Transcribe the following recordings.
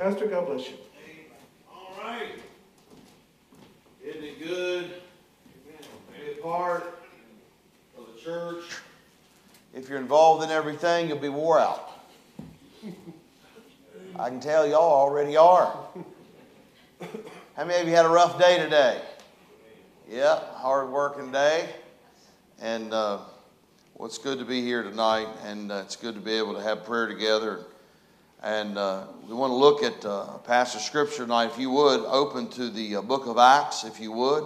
Pastor, God bless you. All right. Isn't it good to be a part of the church? If you're involved in everything, you'll be wore out. I can tell y'all already are. How many of you had a rough day today? Yeah, hard working day. And uh, well, it's good to be here tonight, and uh, it's good to be able to have prayer together. And uh, we want to look at uh, a passage of scripture tonight. If you would, open to the uh, book of Acts, if you would.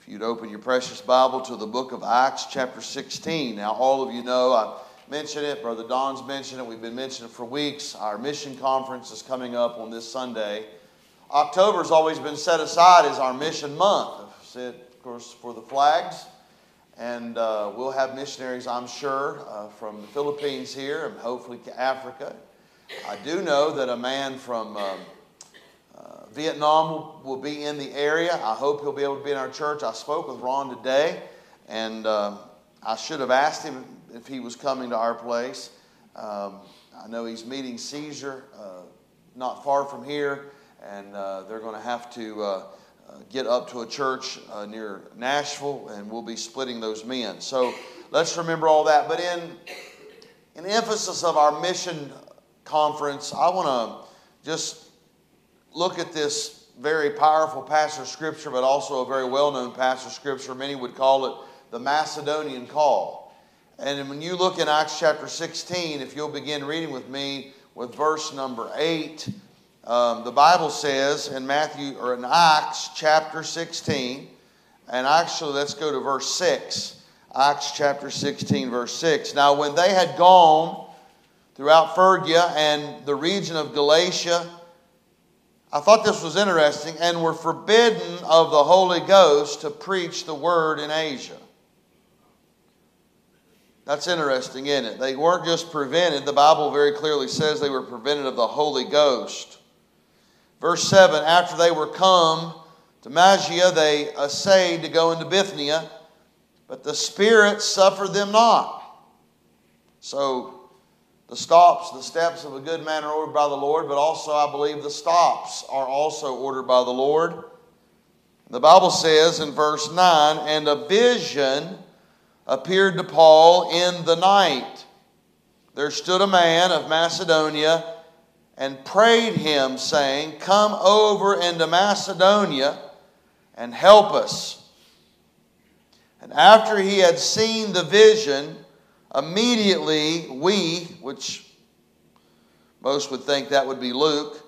If you'd open your precious Bible to the book of Acts, chapter 16. Now, all of you know, I mentioned it, Brother Don's mentioned it, we've been mentioning it for weeks. Our mission conference is coming up on this Sunday. October's always been set aside as our mission month. Said, of course, for the flags. And uh, we'll have missionaries, I'm sure, uh, from the Philippines here and hopefully Africa. I do know that a man from um, uh, Vietnam will, will, be in the area. I hope he'll be able to be in our church. I spoke with Ron today, and uh, I should have asked him if he was coming to our place. Um, I know he's meeting Caesar uh, not far from here, and uh, they're going to have to uh, get up to a church uh, near Nashville, and we'll be splitting those men. So let's remember all that. But in in emphasis of our mission conference, I want to just look at this very powerful passage of scripture, but also a very well-known passage of scripture. Many would call it the Macedonian call. And when you look in Acts chapter 16, if you'll begin reading with me with verse number 8, um, the Bible says in Matthew or in Acts chapter 16, and actually let's go to verse 6. Acts chapter 16, verse 6. Now, when they had gone throughout Phrygia and the region of Galatia, I thought this was interesting, and were forbidden of the Holy Ghost to preach the word in Asia. That's interesting, isn't it? They weren't just prevented, the Bible very clearly says they were prevented of the Holy Ghost. Verse 7 After they were come to Mysia, they essayed to go into Bithynia, but the Spirit suffered them not. So the stops, the steps of a good man are ordered by the Lord, but also I believe the stops are also ordered by the Lord. The Bible says in verse 9, and a vision appeared to Paul in the night. There stood a man of Macedonia and prayed him, saying, Come over into Macedonia and help us. And after he had seen the vision, immediately we, which most would think that would be Luke,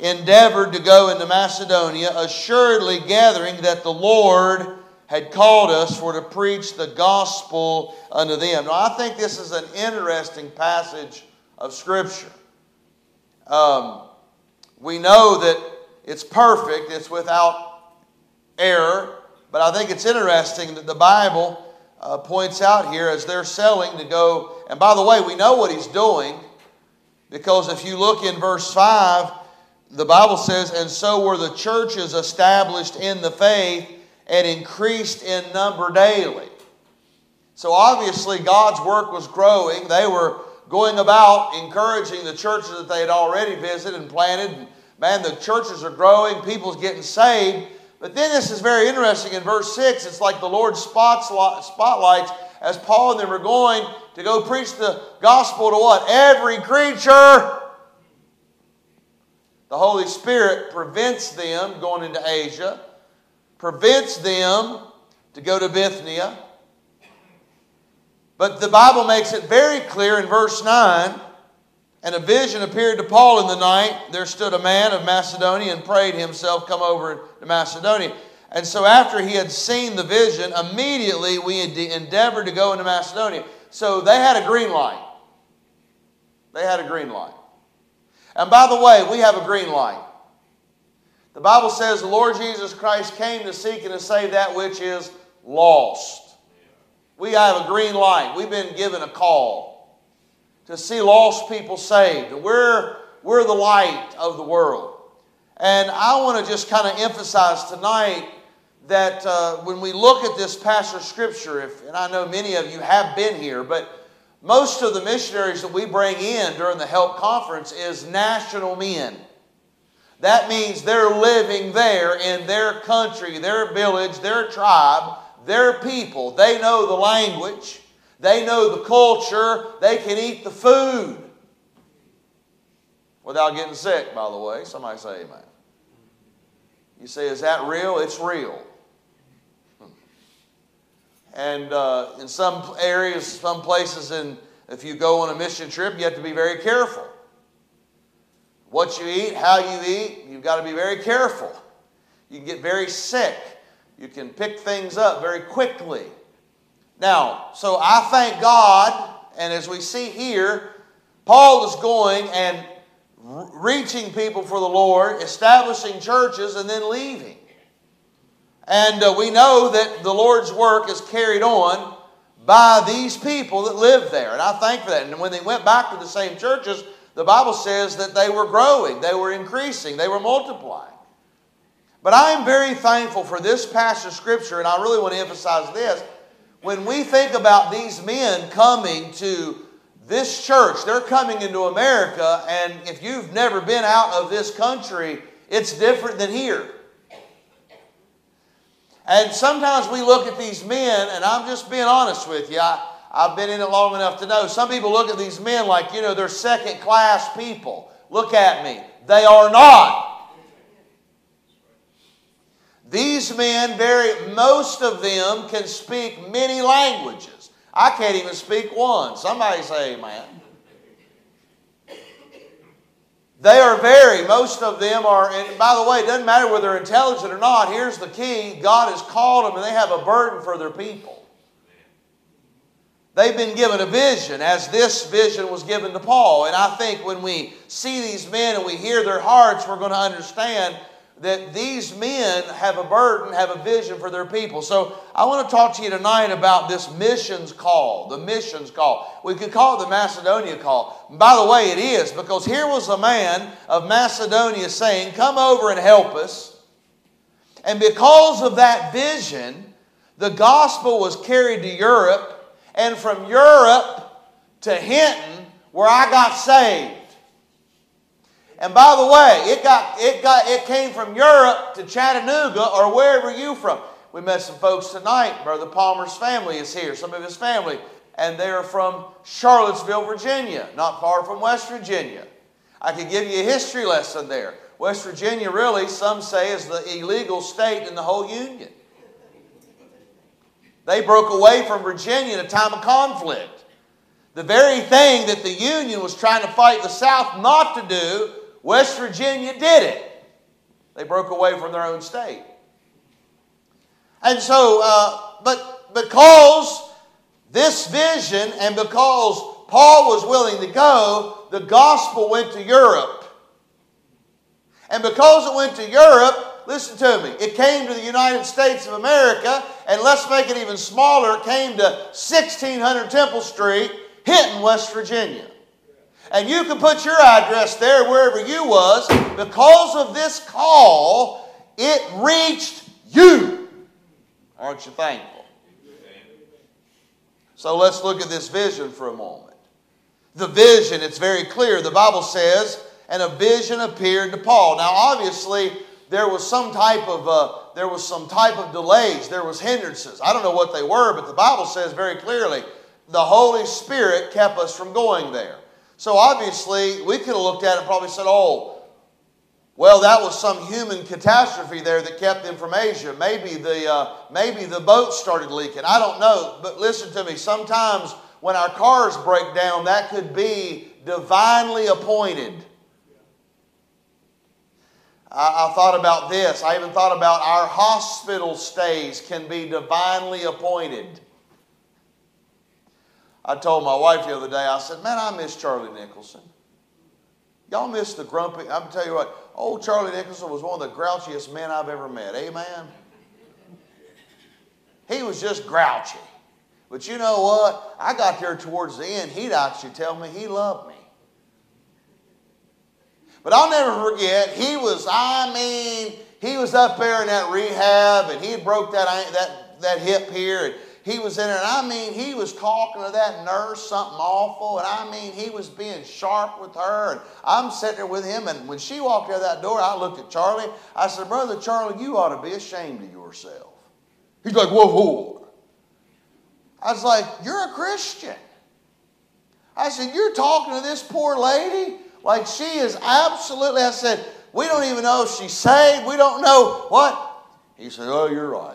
endeavored to go into Macedonia, assuredly gathering that the Lord had called us for to preach the gospel unto them. Now, I think this is an interesting passage of Scripture. Um, we know that it's perfect, it's without error, but I think it's interesting that the Bible uh, points out here as they're selling to go, and by the way, we know what he's doing because if you look in verse 5, the Bible says, And so were the churches established in the faith and increased in number daily. So obviously, God's work was growing. They were going about encouraging the churches that they had already visited and planted. And man, the churches are growing, people's getting saved. But then this is very interesting. In verse 6, it's like the Lord spotlights as Paul and them are going to go preach the gospel to what? Every creature. The Holy Spirit prevents them going into Asia, prevents them to go to Bithynia, but the Bible makes it very clear in verse 9 and a vision appeared to Paul in the night. There stood a man of Macedonia and prayed himself, Come over to Macedonia. And so, after he had seen the vision, immediately we endeavored to go into Macedonia. So, they had a green light. They had a green light. And by the way, we have a green light. The Bible says the Lord Jesus Christ came to seek and to save that which is lost. We have a green light. We've been given a call to see lost people saved. We're, we're the light of the world. And I want to just kind of emphasize tonight that uh, when we look at this of Scripture, if, and I know many of you have been here, but most of the missionaries that we bring in during the Help Conference is national men. That means they're living there in their country, their village, their tribe, their people. They know the language, they know the culture, they can eat the food without getting sick, by the way. Somebody say amen. You say, is that real? It's real. And uh, in some areas, some places, in, if you go on a mission trip, you have to be very careful. What you eat, how you eat, you've got to be very careful. You can get very sick. You can pick things up very quickly. Now, so I thank God, and as we see here, Paul is going and reaching people for the Lord, establishing churches, and then leaving. And uh, we know that the Lord's work is carried on by these people that live there. And I thank for that. And when they went back to the same churches, the Bible says that they were growing, they were increasing, they were multiplying. But I am very thankful for this passage of Scripture, and I really want to emphasize this. When we think about these men coming to this church, they're coming into America, and if you've never been out of this country, it's different than here. And sometimes we look at these men, and I'm just being honest with you. I, I've been in it long enough to know. Some people look at these men like, you know, they're second class people. Look at me. They are not. These men, very most of them, can speak many languages. I can't even speak one. Somebody say amen. They are very, most of them are, and by the way, it doesn't matter whether they're intelligent or not. Here's the key God has called them and they have a burden for their people. They've been given a vision, as this vision was given to Paul. And I think when we see these men and we hear their hearts, we're going to understand that these men have a burden, have a vision for their people. So I want to talk to you tonight about this missions call, the missions call. We could call it the Macedonia call. by the way, it is, because here was a man of Macedonia saying, Come over and help us. And because of that vision, the gospel was carried to Europe, and from Europe to Hinton, where I got saved. And by the way, it got it got it came from Europe to Chattanooga or wherever you from. We met some folks tonight. Brother Palmer's family is here, some of his family, and they're from Charlottesville, Virginia, not far from West Virginia. I could give you a history lesson there. West Virginia, really, some say, is the illegal state in the whole Union. They broke away from Virginia in a time of conflict. The very thing that the Union was trying to fight the South not to do West Virginia did it. They broke away from their own state. And so, uh, but because this vision and because Paul was willing to go, the gospel went to Europe. And because it went to Europe, listen to me, it came to the United States of America, and let's make it even smaller, it came to 1600 Temple Street, Hinton, West Virginia. And you can put your address there wherever you was. Because of this call, it reached you. Aren't you thankful? So let's look at this vision for a moment. The vision, it's very clear. The Bible says, and a vision appeared to Paul. Now, obviously, there was some type of uh, there was some type of delays. There was hindrances. I don't know what they were, but the Bible says very clearly, the Holy Spirit kept us from going there. So obviously, we could have looked at it and probably said, oh, well, that was some human catastrophe there that kept them from Asia. Maybe the, uh, maybe the boat started leaking. I don't know. But listen to me. Sometimes when our cars break down, that could be divinely appointed. I, I thought about this. I even thought about our hospital stays can be divinely appointed. I told my wife the other day, I said, man, I miss Charlie Nicholson. Y'all miss the grumpy. I'm tell you what, old Charlie Nicholson was one of the grouchiest men I've ever met. Amen. He was just grouchy. But you know what? I got there towards the end. He'd actually tell me he loved me. But I'll never forget, he was, I mean, he was up there in that rehab and he broke that, that, that hip here and he was in there, and I mean, he was talking to that nurse something awful, and I mean, he was being sharp with her, and I'm sitting there with him, and when she walked out that door, I looked at Charlie. I said, Brother Charlie, you ought to be ashamed of yourself. He's like, Whoa, whoa. I was like, You're a Christian. I said, You're talking to this poor lady like she is absolutely. I said, We don't even know if she's saved. We don't know what. He said, Oh, you're right.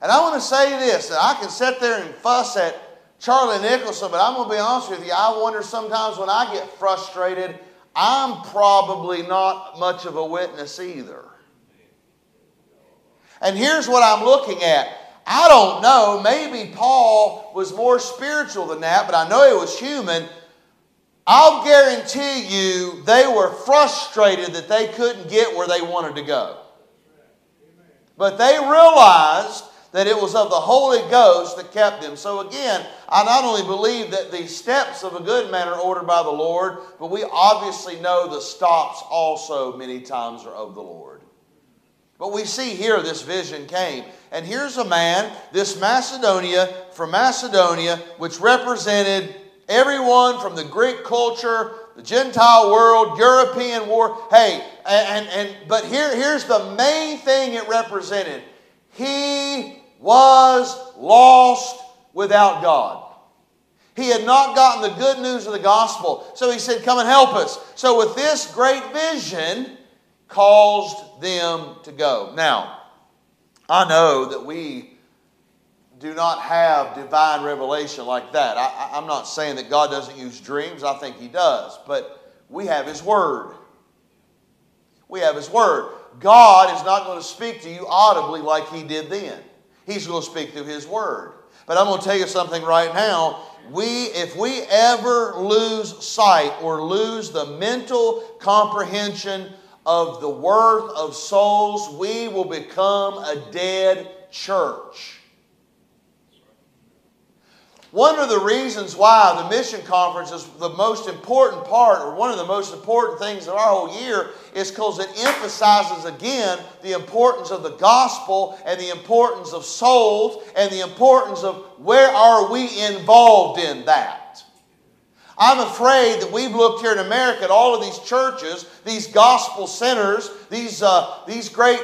And I want to say this that I can sit there and fuss at Charlie Nicholson, but I'm going to be honest with you. I wonder sometimes when I get frustrated, I'm probably not much of a witness either. And here's what I'm looking at. I don't know, maybe Paul was more spiritual than that, but I know he was human. I'll guarantee you they were frustrated that they couldn't get where they wanted to go. But they realized that it was of the Holy Ghost that kept them. So again, I not only believe that the steps of a good man are ordered by the Lord, but we obviously know the stops also many times are of the Lord. But we see here this vision came. And here's a man, this Macedonia, from Macedonia, which represented everyone from the Greek culture, the Gentile world, European war. Hey, and, and but here, here's the main thing it represented. He was lost without God. He had not gotten the good news of the gospel. So he said, Come and help us. So, with this great vision, caused them to go. Now, I know that we do not have divine revelation like that. I, am not saying that God doesn't use dreams, I think He does, but we have His Word. We have His Word. God is not going to speak to you audibly like He did then. He's going to speak through His Word. But I'm going to tell you something right now. We, if we ever lose sight or lose the mental comprehension of the worth of souls, we will become a dead church. One of the reasons why the mission conference is the most important part, or one of the most important things of our whole year, is because it emphasizes again the importance of the gospel and the importance of souls and the importance of where are we involved in that. I'm afraid that we've looked here in America at all of these churches, these gospel centers, these, uh, these great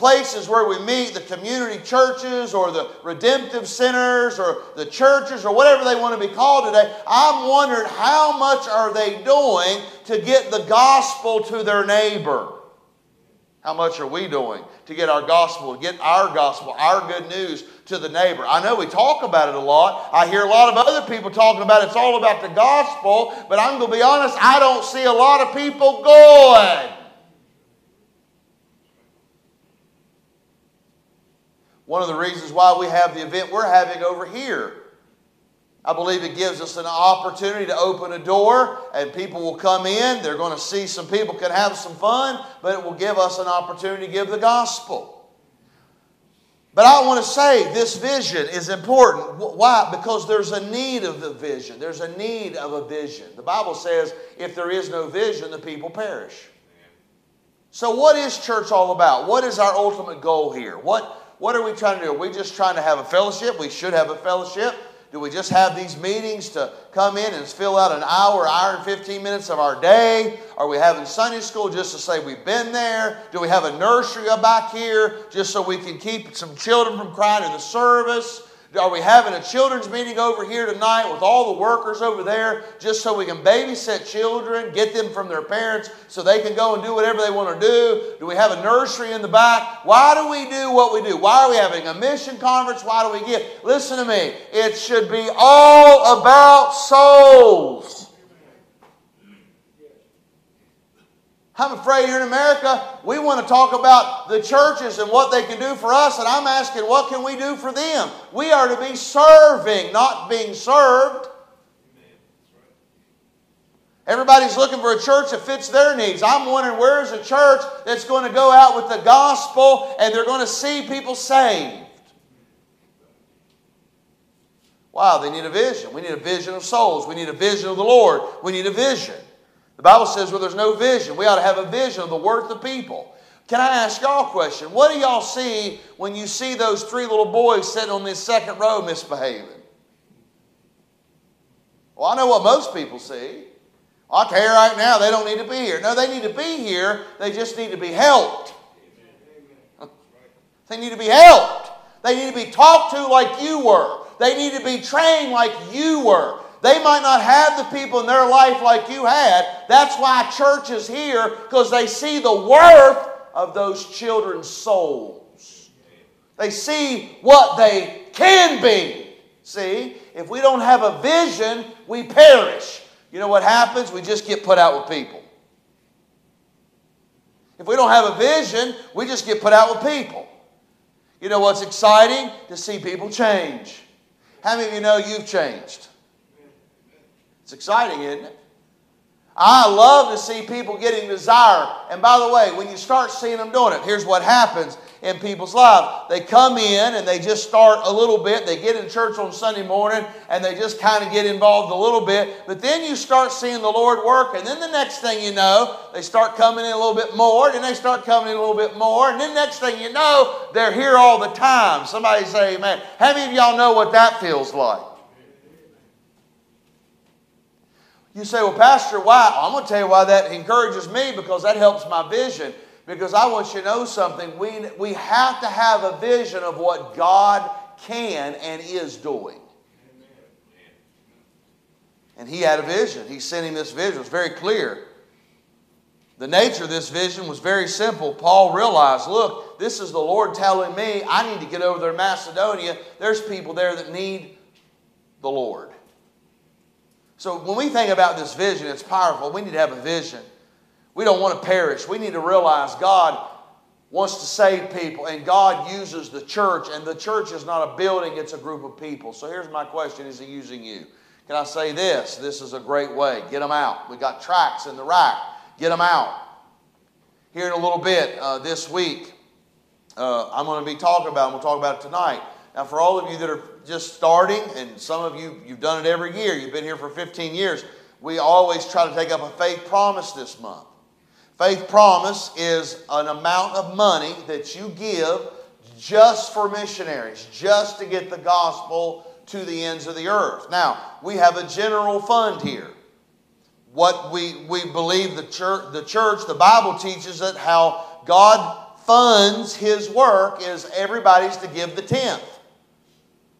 places where we meet, the community churches or the redemptive centers or the churches or whatever they want to be called today, I'm wondering how much are they doing to get the gospel to their neighbor? How much are we doing to get our gospel, get our gospel, our good news to the neighbor? I know we talk about it a lot. I hear a lot of other people talking about it. it's all about the gospel, but I'm going to be honest, I don't see a lot of people going. One of the reasons why we have the event we're having over here. I believe it gives us an opportunity to open a door and people will come in. They're going to see some people can have some fun, but it will give us an opportunity to give the gospel. But I want to say this vision is important. Why? Because there's a need of the vision. There's a need of a vision. The Bible says if there is no vision, the people perish. So, what is church all about? What is our ultimate goal here? What, what are we trying to do? Are we just trying to have a fellowship? We should have a fellowship. Do we just have these meetings to come in and fill out an hour, hour and 15 minutes of our day? Are we having Sunday school just to say we've been there? Do we have a nursery up back here just so we can keep some children from crying in the service? Are we having a children's meeting over here tonight with all the workers over there just so we can babysit children, get them from their parents so they can go and do whatever they want to do? Do we have a nursery in the back? Why do we do what we do? Why are we having a mission conference? Why do we give? Listen to me. It should be all about souls. I'm afraid here in America, we want to talk about the churches and what they can do for us, and I'm asking, what can we do for them? We are to be serving, not being served. Everybody's looking for a church that fits their needs. I'm wondering where's a church that's going to go out with the gospel and they're going to see people saved. Wow, they need a vision. We need a vision of souls. We need a vision of the Lord. We need a vision. The Bible says where there's no vision, we ought to have a vision of the worth of people. Can I ask y'all a question? What do y'all see when you see those three little boys sitting on this second row misbehaving? Well, I know what most people see. I'll tell you right now, they don't need to be here. No, they need to be here. They just need to be helped. they need to be helped. They need to be talked to like you were. They need to be trained like you were. They might not have the people in their life like you had. That's why church is here, because they see the worth of those children's souls. They see what they can be. See, if we don't have a vision, we perish. You know what happens? We just get put out with people. If we don't have a vision, we just get put out with people. You know what's exciting? To see people change. How many of you know you've changed? It's exciting, isn't it? I love to see people getting desire. And by the way, when you start seeing them doing it, here's what happens in people's lives. They come in and they just start a little bit. They get in church on Sunday morning and they just kind of get involved a little bit. But then you start seeing the Lord work. And then the next thing you know, they start coming in a little bit more. And they start coming in a little bit more. And then next thing you know, they're here all the time. Somebody say, man, how many of y'all know what that feels like? You say, well, Pastor, why? I'm going to tell you why that encourages me because that helps my vision. Because I want you to know something. We, we have to have a vision of what God can and is doing. And he had a vision. He sent him this vision. It was very clear. The nature of this vision was very simple. Paul realized look, this is the Lord telling me I need to get over there Macedonia. There's people there that need the Lord. So when we think about this vision, it's powerful. We need to have a vision. We don't want to perish. We need to realize God wants to save people, and God uses the church, and the church is not a building, it's a group of people. So here's my question Is He using you? Can I say this? This is a great way. Get them out. We got tracks in the rack. Get them out. Here in a little bit uh, this week, uh, I'm going to be talking about, and we'll talk about it tonight. Now, for all of you that are just starting, and some of you, you've done it every year, you've been here for 15 years, we always try to take up a faith promise this month. Faith promise is an amount of money that you give just for missionaries, just to get the gospel to the ends of the earth. Now, we have a general fund here. What we, we believe the church, the church, the Bible teaches that how God funds his work is everybody's to give the tenth.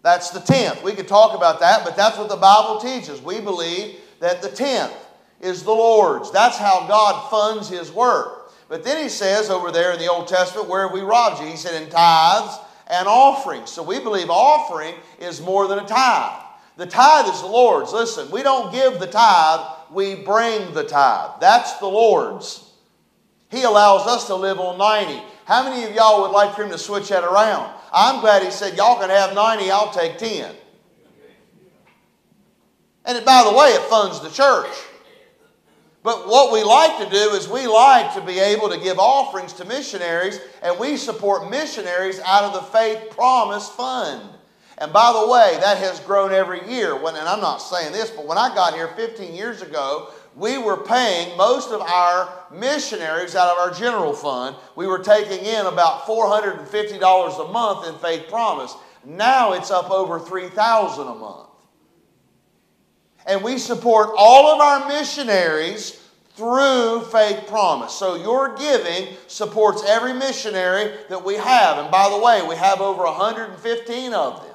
That's the tenth. We could talk about that, but that's what the Bible teaches. We believe that the tenth is the Lord's. That's how God funds His work. But then He says over there in the Old Testament, where have we robbed you? He said, in tithes and offerings. So we believe offering is more than a tithe. The tithe is the Lord's. Listen, we don't give the tithe, we bring the tithe. That's the Lord's. He allows us to live on 90. How many of y'all would like for Him to switch that around? I'm glad he said, Y'all can have 90, I'll take 10. And it, by the way, it funds the church. But what we like to do is we like to be able to give offerings to missionaries, and we support missionaries out of the Faith Promise Fund. And by the way, that has grown every year. When, and I'm not saying this, but when I got here 15 years ago, we were paying most of our missionaries out of our general fund. We were taking in about $450 a month in Faith Promise. Now it's up over 3000 a month. And we support all of our missionaries through Faith Promise. So your giving supports every missionary that we have. And by the way, we have over 115 of them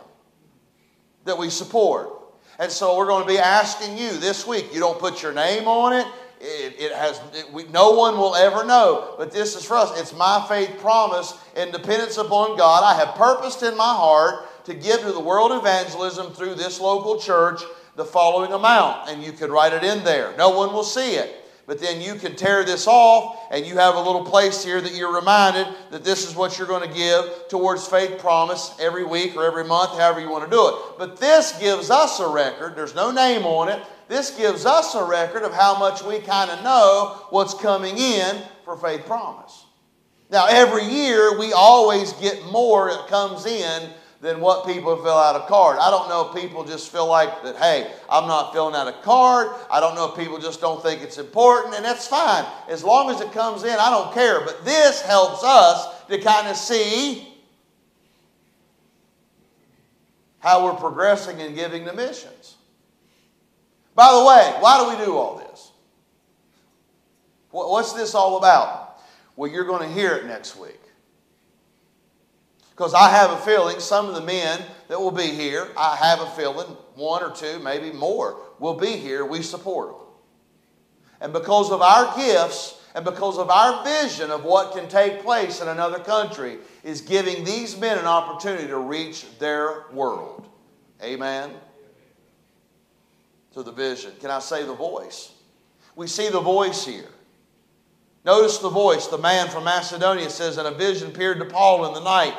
that we support. And so we're going to be asking you this week. You don't put your name on it. It, it has it, we, no one will ever know. But this is for us. It's my faith promise in dependence upon God. I have purposed in my heart to give to the world evangelism through this local church the following amount, and you can write it in there. No one will see it. But then you can tear this off, and you have a little place here that you're reminded that this is what you're going to give towards faith promise every week or every month, however you want to do it. But this gives us a record. There's no name on it. This gives us a record of how much we kind of know what's coming in for faith promise. Now, every year we always get more that comes in than what people fill out a card. I don't know if people just feel like that, hey, I'm not filling out a card. I don't know if people just don't think it's important, and that's fine. As long as it comes in, I don't care. But this helps us to kind of see how we're progressing in giving to missions. By the way, why do we do all this? What's this all about? Well, you're going to hear it next week. Because I have a feeling some of the men that will be here, I have a feeling one or two, maybe more, will be here. We support them. And because of our gifts and because of our vision of what can take place in another country, is giving these men an opportunity to reach their world. Amen? To the vision. Can I say the voice? We see the voice here. Notice the voice. The man from Macedonia says, And a vision appeared to Paul in the night.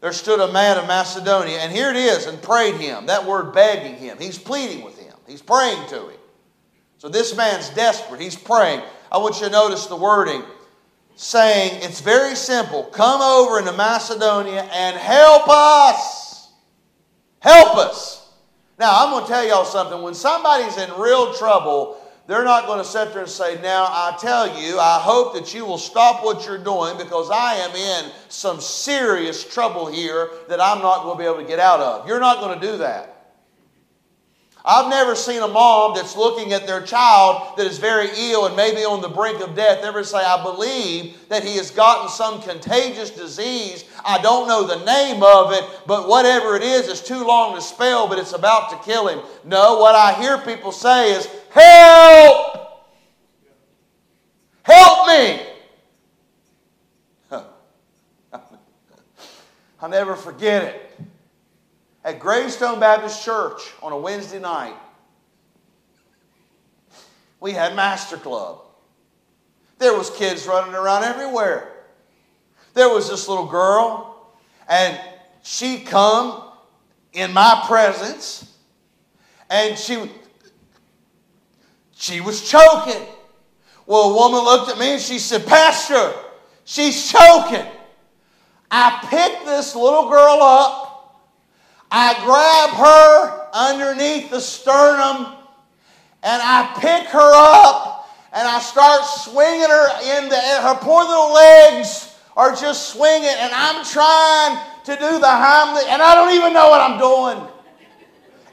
There stood a man of Macedonia, and here it is, and prayed him. That word begging him. He's pleading with him, he's praying to him. So this man's desperate. He's praying. I want you to notice the wording saying, It's very simple. Come over into Macedonia and help us. Help us. Now, I'm going to tell y'all something. When somebody's in real trouble, they're not going to sit there and say, Now, I tell you, I hope that you will stop what you're doing because I am in some serious trouble here that I'm not going to be able to get out of. You're not going to do that. I've never seen a mom that's looking at their child that is very ill and maybe on the brink of death ever say, I believe that he has gotten some contagious disease. I don't know the name of it, but whatever it is, it's too long to spell, but it's about to kill him. No, what I hear people say is, Help! Help me! I'll never forget it at Gravestone Baptist Church on a Wednesday night, we had Master Club. There was kids running around everywhere. There was this little girl, and she come in my presence, and she she was choking. Well, a woman looked at me and she said, Pastor, she's choking. I picked this little girl up I grab her underneath the sternum and I pick her up and I start swinging her in the air. her poor little legs are just swinging and I'm trying to do the Heimlich and I don't even know what I'm doing.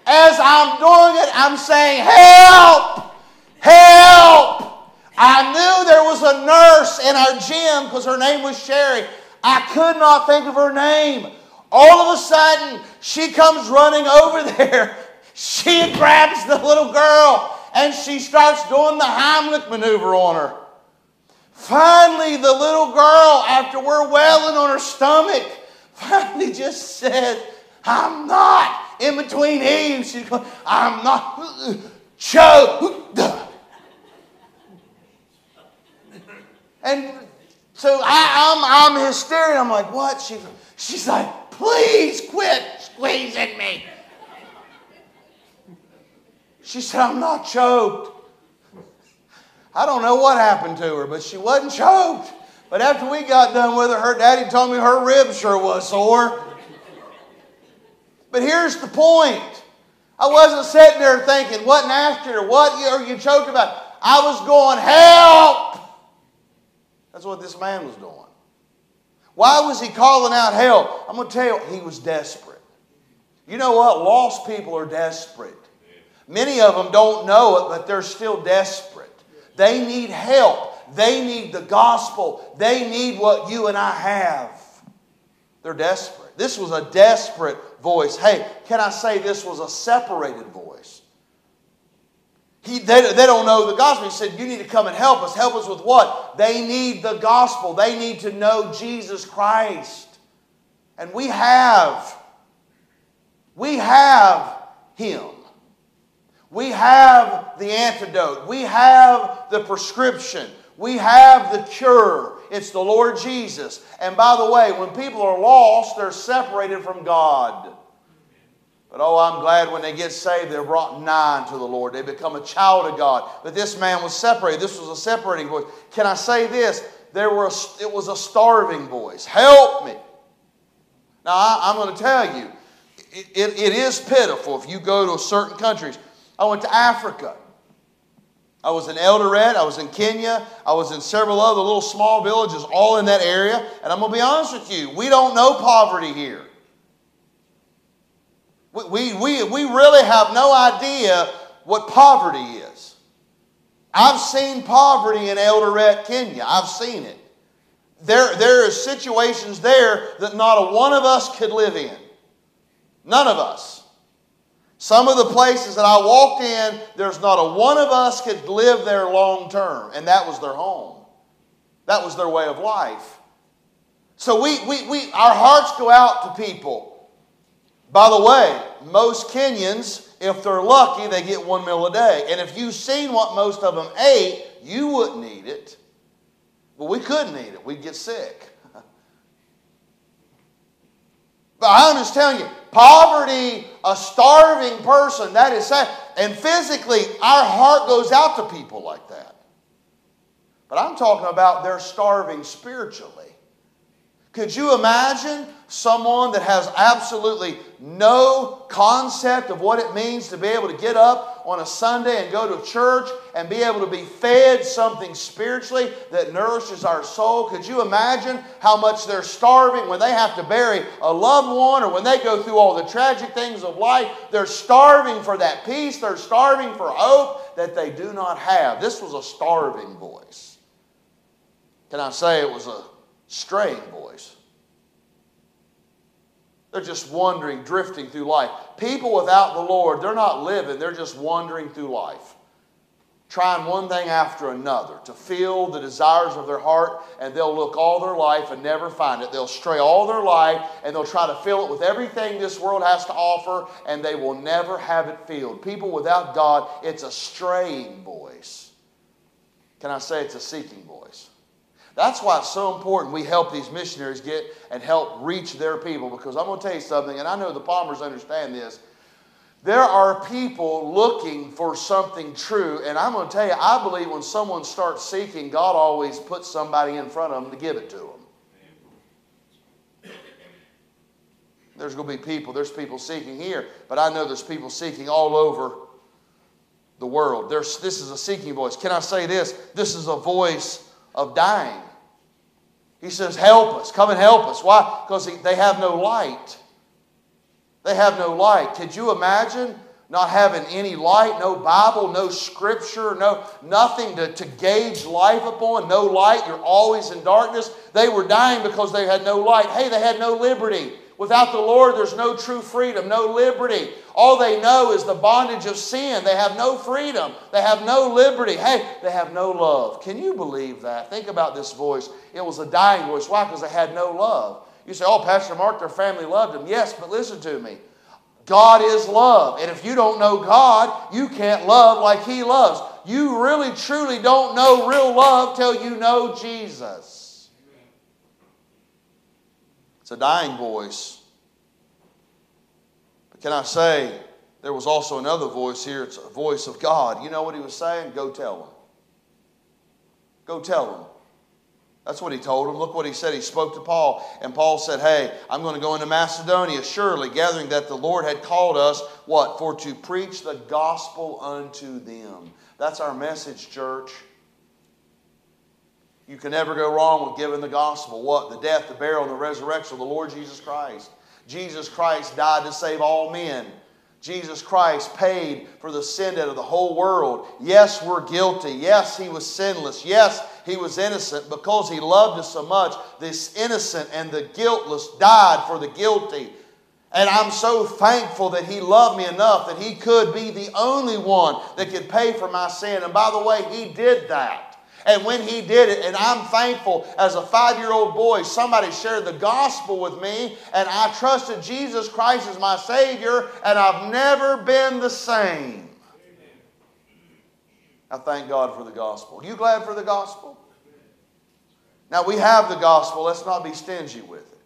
As I'm doing it, I'm saying, Help! Help! I knew there was a nurse in our gym because her name was Sherry. I could not think of her name. All of a sudden, she comes running over there. She grabs the little girl and she starts doing the Heimlich maneuver on her. Finally, the little girl, after we're wailing on her stomach, finally just said, I'm not in between heaves. She's going, I'm not. Choke. And so I, am I'm, I'm hysterical. I'm like, what? She, she's like, Please quit squeezing me. She said, I'm not choked. I don't know what happened to her, but she wasn't choked. But after we got done with her, her daddy told me her ribs sure was sore. But here's the point. I wasn't sitting there thinking, what nasty or what are you choked about? I was going, help! That's what this man was doing. Why was he calling out help? I'm going to tell you, he was desperate. You know what? Lost people are desperate. Many of them don't know it, but they're still desperate. They need help. They need the gospel. They need what you and I have. They're desperate. This was a desperate voice. Hey, can I say this was a separated voice? He, they, they don't know the gospel. He said, You need to come and help us. Help us with what? They need the gospel. They need to know Jesus Christ. And we have. We have Him. We have the antidote. We have the prescription. We have the cure. It's the Lord Jesus. And by the way, when people are lost, they're separated from God. But oh, I'm glad when they get saved, they're brought nigh to the Lord. They become a child of God. But this man was separated. This was a separating voice. Can I say this? There were a, it was a starving voice. Help me. Now, I, am going to tell you, it, it, it is pitiful if you go to certain countries. I went to Africa. I was in Eldoret, I was in Kenya, I was in several other little small villages, all in that area. And I'm going to be honest with you, we don't know poverty here. We, we, we, we really have no idea what poverty is. I've seen poverty in Eldoret, Kenya. I've seen it. There, there are situations there that not a one of us could live in. None of us. Some of the places that I walked in, there's not a one of us could live there long term, and that was their home. That was their way of life. So we, we, we, our hearts go out to people. By the way, most Kenyans, if they're lucky, they get one meal a day. And if you've seen what most of them ate, you wouldn't eat it. Well, we couldn't eat it, we'd get sick. but I'm just telling you, poverty, a starving person, that is sad. And physically, our heart goes out to people like that. But I'm talking about they're starving spiritually. Could you imagine someone that has absolutely no concept of what it means to be able to get up on a Sunday and go to church and be able to be fed something spiritually that nourishes our soul? Could you imagine how much they're starving when they have to bury a loved one or when they go through all the tragic things of life? They're starving for that peace, they're starving for hope that they do not have. This was a starving voice. Can I say it was a straying voice. They're just wandering, drifting through life. People without the Lord, they're not living, they're just wandering through life. Trying one thing after another to feel the desires of their heart, and they'll look all their life and never find it. They'll stray all their life and they'll try to fill it with everything this world has to offer, and they will never have it filled. People without God, it's a straying voice. Can I say it's a seeking voice? That's why it's so important we help these missionaries get and help reach their people because I'm going to tell you something, and I know the Palmers understand this. There are people looking for something true, and I'm going to tell you, I believe when someone starts seeking, God always puts somebody in front of them to give it to them. There's going to be people, there's people seeking here, but I know there's people seeking all over the world. There's, this is a seeking voice. Can I say this? This is a voice of dying. He says, Help us, come and help us. Why? Because they have no light. They have no light. Could you imagine not having any light, no Bible, no scripture, no nothing to, to gauge life upon, no light? You're always in darkness. They were dying because they had no light. Hey, they had no liberty. Without the Lord, there's no true freedom, no liberty. All they know is the bondage of sin. They have no freedom. They have no liberty. Hey, they have no love. Can you believe that? Think about this voice. It was a dying voice. Why? Because they had no love. You say, oh, Pastor Mark, their family loved him. Yes, but listen to me. God is love. And if you don't know God, you can't love like He loves. You really, truly don't know real love till you know Jesus. It's a dying voice. But can I say, there was also another voice here. It's a voice of God. You know what he was saying? Go tell them. Go tell them. That's what he told him. Look what he said. He spoke to Paul, and Paul said, Hey, I'm going to go into Macedonia, surely, gathering that the Lord had called us, what? For to preach the gospel unto them. That's our message, church. You can never go wrong with giving the gospel. What? The death, the burial, and the resurrection of the Lord Jesus Christ. Jesus Christ died to save all men. Jesus Christ paid for the sin debt of the whole world. Yes, we're guilty. Yes, he was sinless. Yes, he was innocent. Because he loved us so much, this innocent and the guiltless died for the guilty. And I'm so thankful that he loved me enough that he could be the only one that could pay for my sin. And by the way, he did that. And when he did it, and I'm thankful as a five year old boy, somebody shared the gospel with me, and I trusted Jesus Christ as my Savior, and I've never been the same. I thank God for the gospel. Are you glad for the gospel? Now we have the gospel, let's not be stingy with it.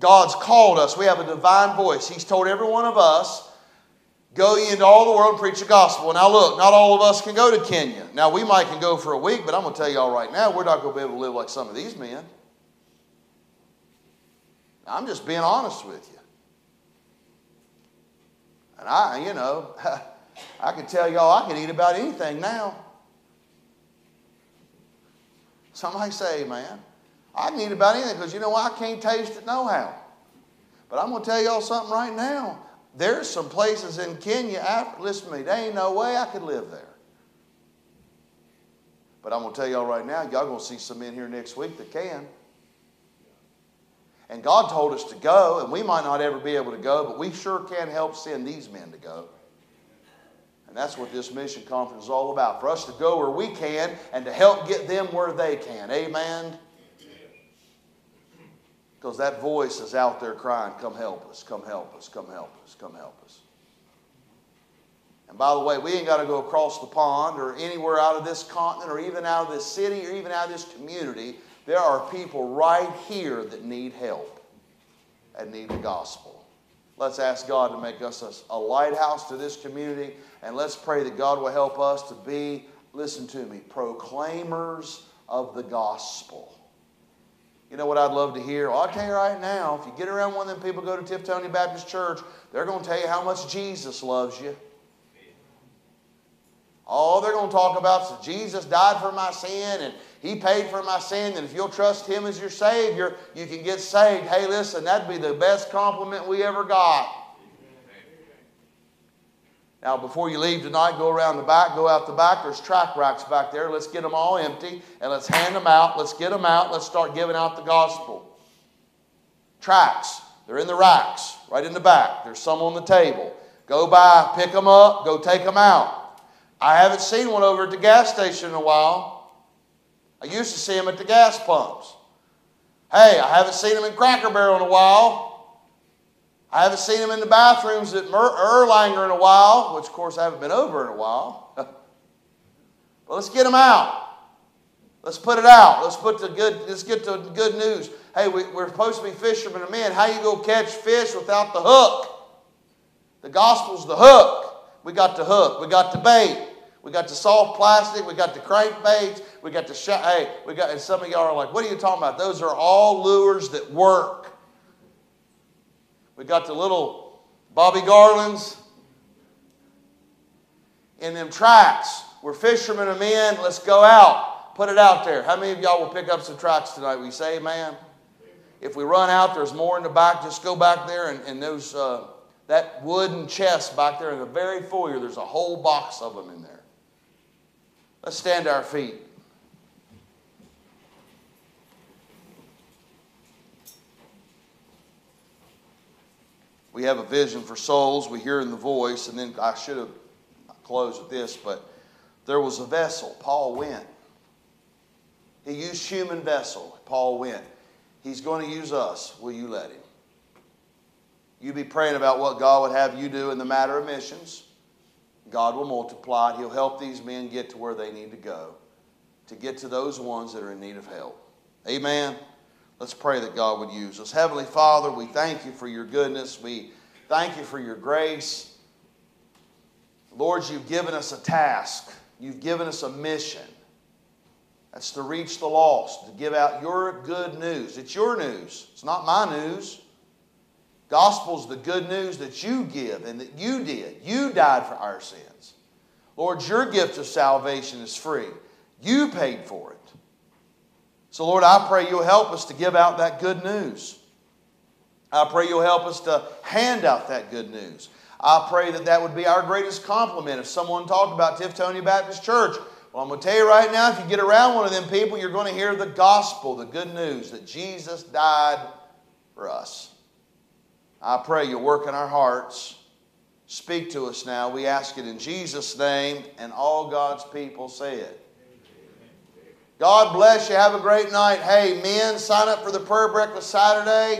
God's called us, we have a divine voice. He's told every one of us Go ye into all the world and preach the gospel. Now, look, not all of us can go to Kenya. Now, we might can go for a week, but I'm going to tell you all right now, we're not going to be able to live like some of these men. I'm just being honest with you. And I, you know, I can tell y'all I can eat about anything now. Somebody say, man, I can eat about anything because you know? I can't taste it no how. But I'm going to tell y'all something right now. There's some places in Kenya, Africa, listen to me, there ain't no way I could live there. But I'm going to tell y'all right now, y'all going to see some men here next week that can. And God told us to go, and we might not ever be able to go, but we sure can help send these men to go. And that's what this mission conference is all about for us to go where we can and to help get them where they can. Amen? Because that voice is out there crying, Come help us, come help us, come help us, come help us. And by the way, we ain't got to go across the pond or anywhere out of this continent or even out of this city or even out of this community. There are people right here that need help and need the gospel. Let's ask God to make us a, lighthouse to this community, and let's pray that God will help us to be, listen to me, proclaimers of the gospel. You know what I'd love to hear? Well, I'll tell you right now, if you get around one of them people go to Tiftonia Baptist Church, they're going to tell you how much Jesus loves you. All they're going to talk about is Jesus died for my sin and he paid for my sin, and if you'll trust him as your Savior, you can get saved. Hey, listen, that'd be the best compliment we ever got. Now, before you leave tonight, go around the back, go out the back. There's track racks back there. Let's get them all empty and let's hand them out. Let's get them out. Let's start giving out the gospel. Tracks, they're in the racks, right in the back. There's some on the table. Go by, pick them up, go take them out. I haven't seen one over at the gas station in a while. I used to see them at the gas pumps. Hey, I haven't seen them in Cracker Barrel in a while. I haven't seen him in the bathrooms at Erlanger in a while, which of course I haven't been over in a while. but let's get him out. Let's put it out. Let's put the good. Let's get the good news. Hey, we, are supposed to be fishermen of men. How you go catch fish without the hook? The gospel's the hook. We got the hook. We got the bait. We got the soft plastic. We got the crankbaits. We got the shot. Hey, we got. And some of y'all are like, "What are you talking about?" Those are all lures that work. We got the little Bobby Garlands in them tracks. We're fishermen of men. Let's go out. Put it out there. How many of y'all will pick up some tracks tonight? We say amen. If we run out, there's more in the back. Just go back there and, and those uh, that wooden chest back there in the very foyer. There's a whole box of them in there. Let's stand to our feet. We have a vision for souls. We hear in the voice, and then I should have closed with this, but there was a vessel. Paul went. He used human vessel. Paul went. He's going to use us. Will you let him? You be praying about what God would have you do in the matter of missions. God will multiply it. He'll help these men get to where they need to go, to get to those ones that are in need of help. Amen. Let's pray that God would use us. Heavenly Father, we thank you for your goodness. We thank you for your grace. Lord, you've given us a task, you've given us a mission. That's to reach the lost, to give out your good news. It's your news, it's not my news. Gospel's the good news that you give and that you did. You died for our sins. Lord, your gift of salvation is free. You paid for it. So, Lord, I pray you'll help us to give out that good news. I pray you'll help us to hand out that good news. I pray that that would be our greatest compliment if someone talked about Tiftonia Baptist Church. Well, I'm going to tell you right now if you get around one of them people, you're going to hear the gospel, the good news that Jesus died for us. I pray you'll work in our hearts. Speak to us now. We ask it in Jesus' name, and all God's people say it. God bless you. Have a great night. Hey, men, sign up for the prayer breakfast Saturday.